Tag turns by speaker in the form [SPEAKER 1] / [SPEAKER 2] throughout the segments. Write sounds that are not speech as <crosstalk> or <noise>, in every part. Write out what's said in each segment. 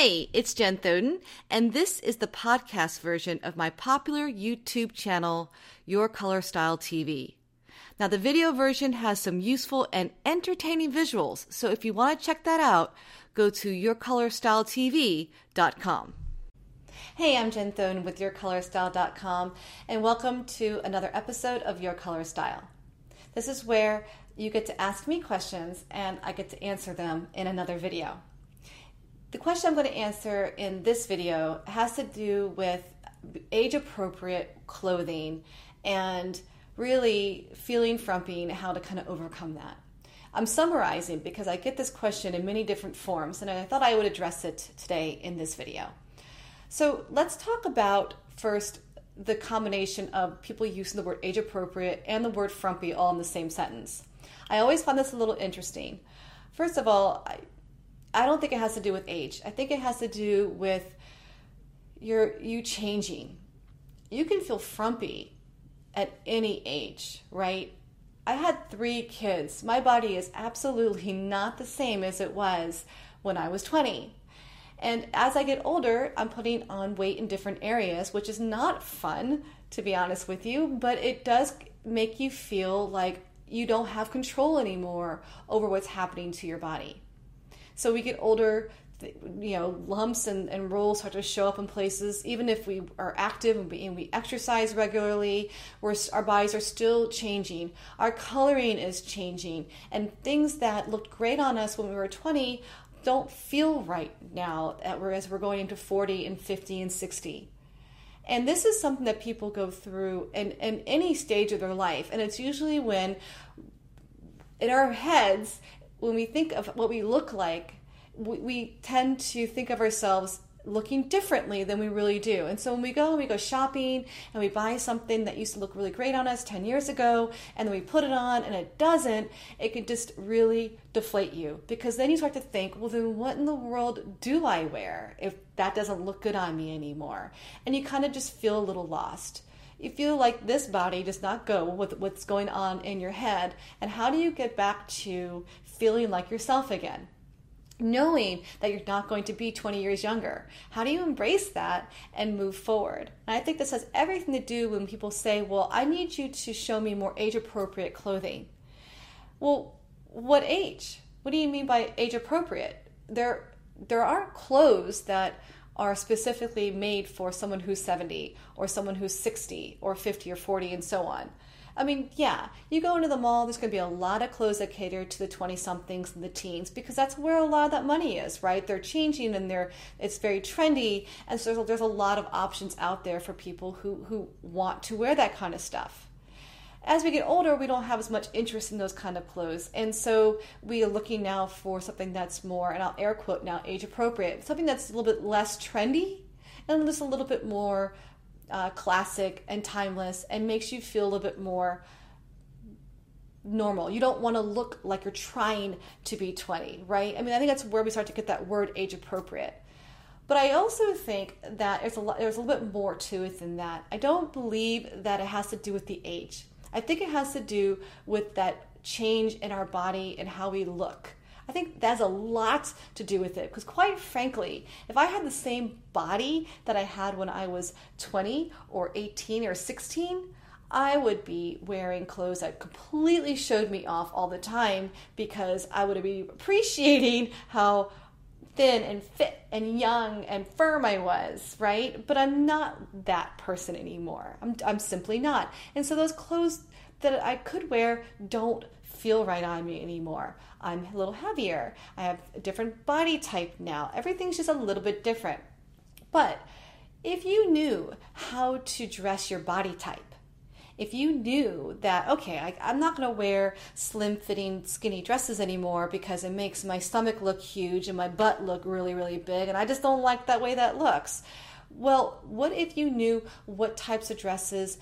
[SPEAKER 1] Hey, it's Jen Thoden, and this is the podcast version of my popular YouTube channel, Your Color Style TV. Now, the video version has some useful and entertaining visuals, so if you want to check that out, go to yourcolorstyletv.com. Hey, I'm Jen Thoden with yourcolorstyle.com, and welcome to another episode of Your Color Style. This is where you get to ask me questions and I get to answer them in another video. The question I'm going to answer in this video has to do with age appropriate clothing and really feeling frumpy and how to kind of overcome that. I'm summarizing because I get this question in many different forms and I thought I would address it today in this video. So let's talk about first the combination of people using the word age appropriate and the word frumpy all in the same sentence. I always find this a little interesting. First of all, I, don't think it has to do with age. I think it has to do with your you changing. You can feel frumpy at any age, right? I had three kids. My body is absolutely not the same as it was when I was 20. And as I get older, I'm putting on weight in different areas, which is not fun, to be honest with you, but it does make you feel like you don't have control anymore over what's happening to your body. So we get older, you know, lumps and, and rolls start to show up in places. Even if we are active and we, and we exercise regularly, we're, our bodies are still changing. Our coloring is changing. And things that looked great on us when we were 20 don't feel right now as we're going into 40 and 50 and 60. And this is something that people go through in, in any stage of their life. And it's usually when, in our heads, when we think of what we look like, we, we tend to think of ourselves looking differently than we really do. And so when we go and we go shopping and we buy something that used to look really great on us 10 years ago and then we put it on and it doesn't, it can just really deflate you because then you start to think, well, then what in the world do I wear if that doesn't look good on me anymore? And you kind of just feel a little lost. You feel like this body does not go with what's going on in your head. And how do you get back to feeling like yourself again? knowing that you're not going to be 20 years younger. How do you embrace that and move forward? And I think this has everything to do when people say, Well, I need you to show me more age appropriate clothing. Well, what age? What do you mean by age appropriate? There, there aren't clothes that are specifically made for someone who's 70 or someone who's 60 or 50 or 40 and so on. I mean, yeah, you go into the mall, there's going to be a lot of clothes that cater to the 20 somethings and the teens because that's where a lot of that money is, right? They're changing and they're it's very trendy and so there's a, there's a lot of options out there for people who who want to wear that kind of stuff. As we get older, we don't have as much interest in those kind of clothes. And so we are looking now for something that's more, and I'll air quote now, age appropriate, something that's a little bit less trendy and just a little bit more uh, classic and timeless and makes you feel a little bit more normal. You don't want to look like you're trying to be 20, right? I mean, I think that's where we start to get that word age appropriate. But I also think that there's a lot, there's a little bit more to it than that. I don't believe that it has to do with the age. I think it has to do with that change in our body and how we look. I think that has a lot to do with it because, quite frankly, if I had the same body that I had when I was 20 or 18 or 16, I would be wearing clothes that completely showed me off all the time because I would be appreciating how thin and fit and young and firm I was, right? But I'm not that person anymore. I'm, I'm simply not. And so those clothes that I could wear don't feel right on me anymore. I'm a little heavier. I have a different body type now. Everything's just a little bit different. But if you knew how to dress your body type, if you knew that, okay, I, am not going to wear slim fitting skinny dresses anymore because it makes my stomach look huge and my butt look really, really big, and I just don't like that way that looks. Well, what if you knew what types of dresses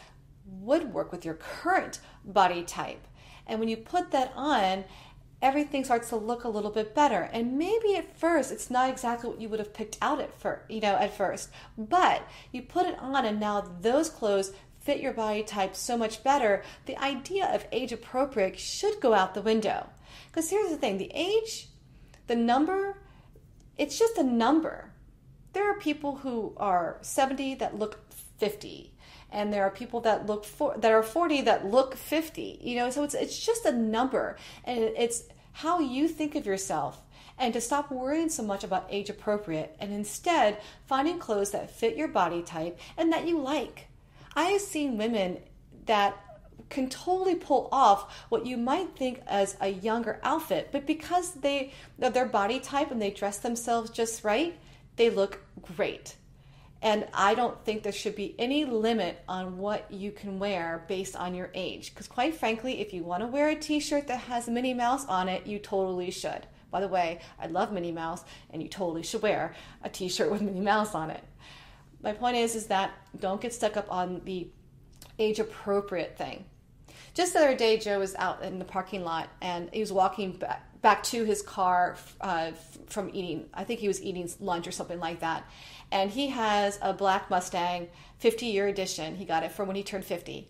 [SPEAKER 1] would work with your current body type? And when you put that on, everything starts to look a little bit better. And maybe at first it's not exactly what you would have picked out at first, you know, at first. But you put it on and now those clothes fit your body type so much better. The idea of age appropriate should go out the window. Because here's the thing, the age, the number, it's just a number. there are people who are 70 that look 50 and there are people that look for that are 40 that look 50 you know? So it's it's just a number. And it's how you think of yourself. And to stop worrying so much about age appropriate and instead finding clothes that fit your body type and that you like. I have seen women that can totally pull off what you might think as a younger outfit but because they their body type and they dress themselves just right they look great and I don't think there should be any limit on what you can wear based on your age. Because, quite frankly, if you want to wear a t shirt that has Minnie Mouse on it, you totally should. By the way, I love Minnie Mouse, and you totally should wear a t shirt with Minnie Mouse on it. My point is, is that don't get stuck up on the age appropriate thing. Just the other day, Joe was out in the parking lot and he was walking back, back to his car uh, from eating, I think he was eating lunch or something like that and he has a black Mustang 50 year edition. He got it from when he turned 50.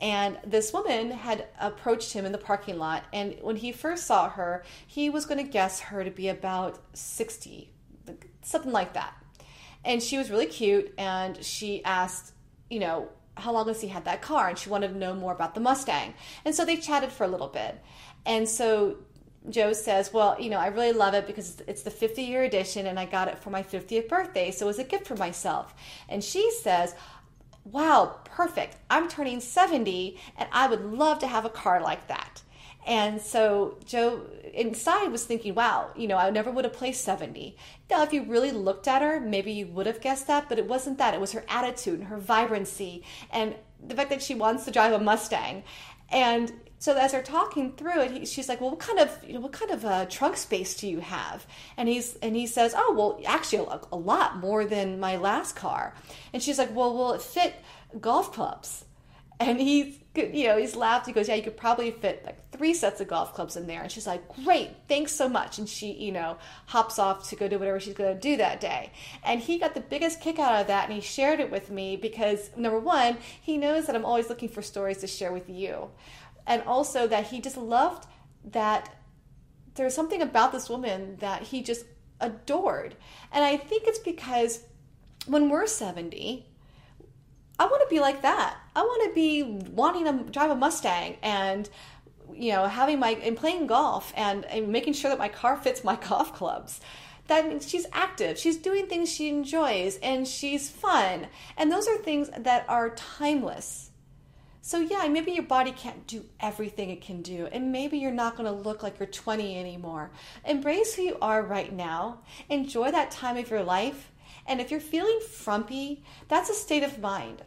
[SPEAKER 1] And this woman had approached him in the parking lot, and when he first saw her, he was going to guess her to be about 60, something like that. And she was really cute, and she asked, you know, how long has he had that car? And she wanted to know more about the Mustang. And so they chatted for a little bit. And so Joe says, Well, you know, I really love it because it's the 50 year edition and I got it for my 50th birthday. So it was a gift for myself. And she says, Wow, perfect. I'm turning 70 and I would love to have a car like that. And so Joe inside was thinking, wow, you know, I never would have placed 70. Now, if you really looked at her, maybe you would have guessed that, but it wasn't that. It was her attitude and her vibrancy and the fact that she wants to drive a Mustang. And so as they're talking through it, he, she's like, "Well, what kind of you know what kind of uh, trunk space do you have?" And he's and he says, "Oh, well, actually, a, a lot more than my last car." And she's like, "Well, will it fit golf clubs?" And he, you know, he's laughed. He goes, "Yeah, you could probably fit like three sets of golf clubs in there." And she's like, "Great, thanks so much." And she, you know, hops off to go do whatever she's going to do that day. And he got the biggest kick out of that, and he shared it with me because number one, he knows that I'm always looking for stories to share with you and also that he just loved that there's something about this woman that he just adored. And I think it's because when we're 70, I want to be like that. I want to be wanting to drive a Mustang and you know having my and playing golf and, and making sure that my car fits my <laughs> golf clubs. That means she's active, she's doing things she enjoys, and she's fun. And those are things that are timeless so, yeah, maybe your body can't do everything it can do, and maybe you're not going to look like you're 20 anymore. Embrace who you are right now, enjoy that time of your life, and if you're feeling frumpy, that's a state of mind.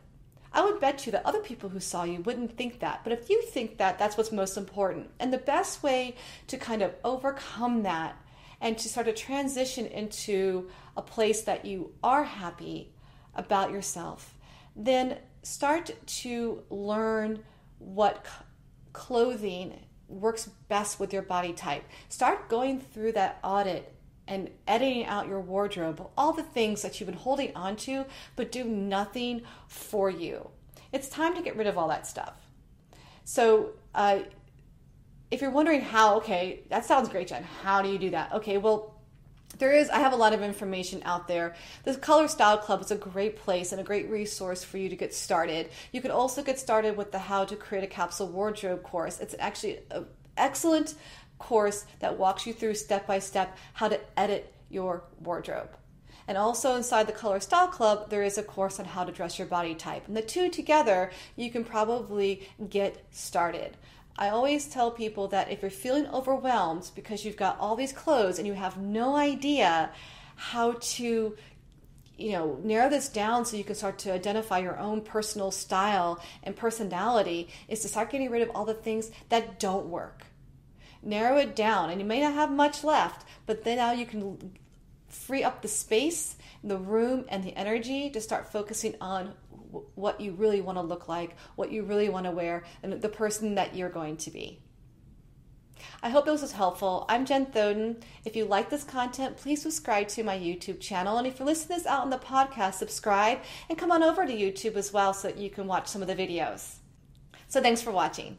[SPEAKER 1] I would bet you that other people who saw you wouldn't think that, but if you think that, that's what's most important. And the best way to kind of overcome that and to start to transition into a place that you are happy about yourself, then start to learn what clothing works best with your body type. Start going through that audit and editing out your wardrobe, all the things that you've been holding on to but do nothing for you. It's time to get rid of all that stuff. So, uh, if you're wondering how, okay, that sounds great, Jen. How do you do that? Okay, well, there is i have a lot of information out there the color style club is a great place and a great resource for you to get started you can also get started with the how to create a capsule wardrobe course it's actually an excellent course that walks you through step by step how to edit your wardrobe and also inside the Color Style Club, there is a course on how to dress your body type. And the two together, you can probably get started. I always tell people that if you're feeling overwhelmed because you've got all these clothes and you have no idea how to you know narrow this down so you can start to identify your own personal style and personality is to start getting rid of all the things that don't work. Narrow it down and you may not have much left but then now you can free up the space the room and the energy to start focusing on what you really want to look like, what you really want to wear, and the person that you're going to be. I hope this was helpful. I'm Jen Thoden. If you like this content, please subscribe to my YouTube channel. And if you're listening to this out on the podcast, subscribe and come on over to YouTube as well so that you can watch some of the videos. So thanks for watching.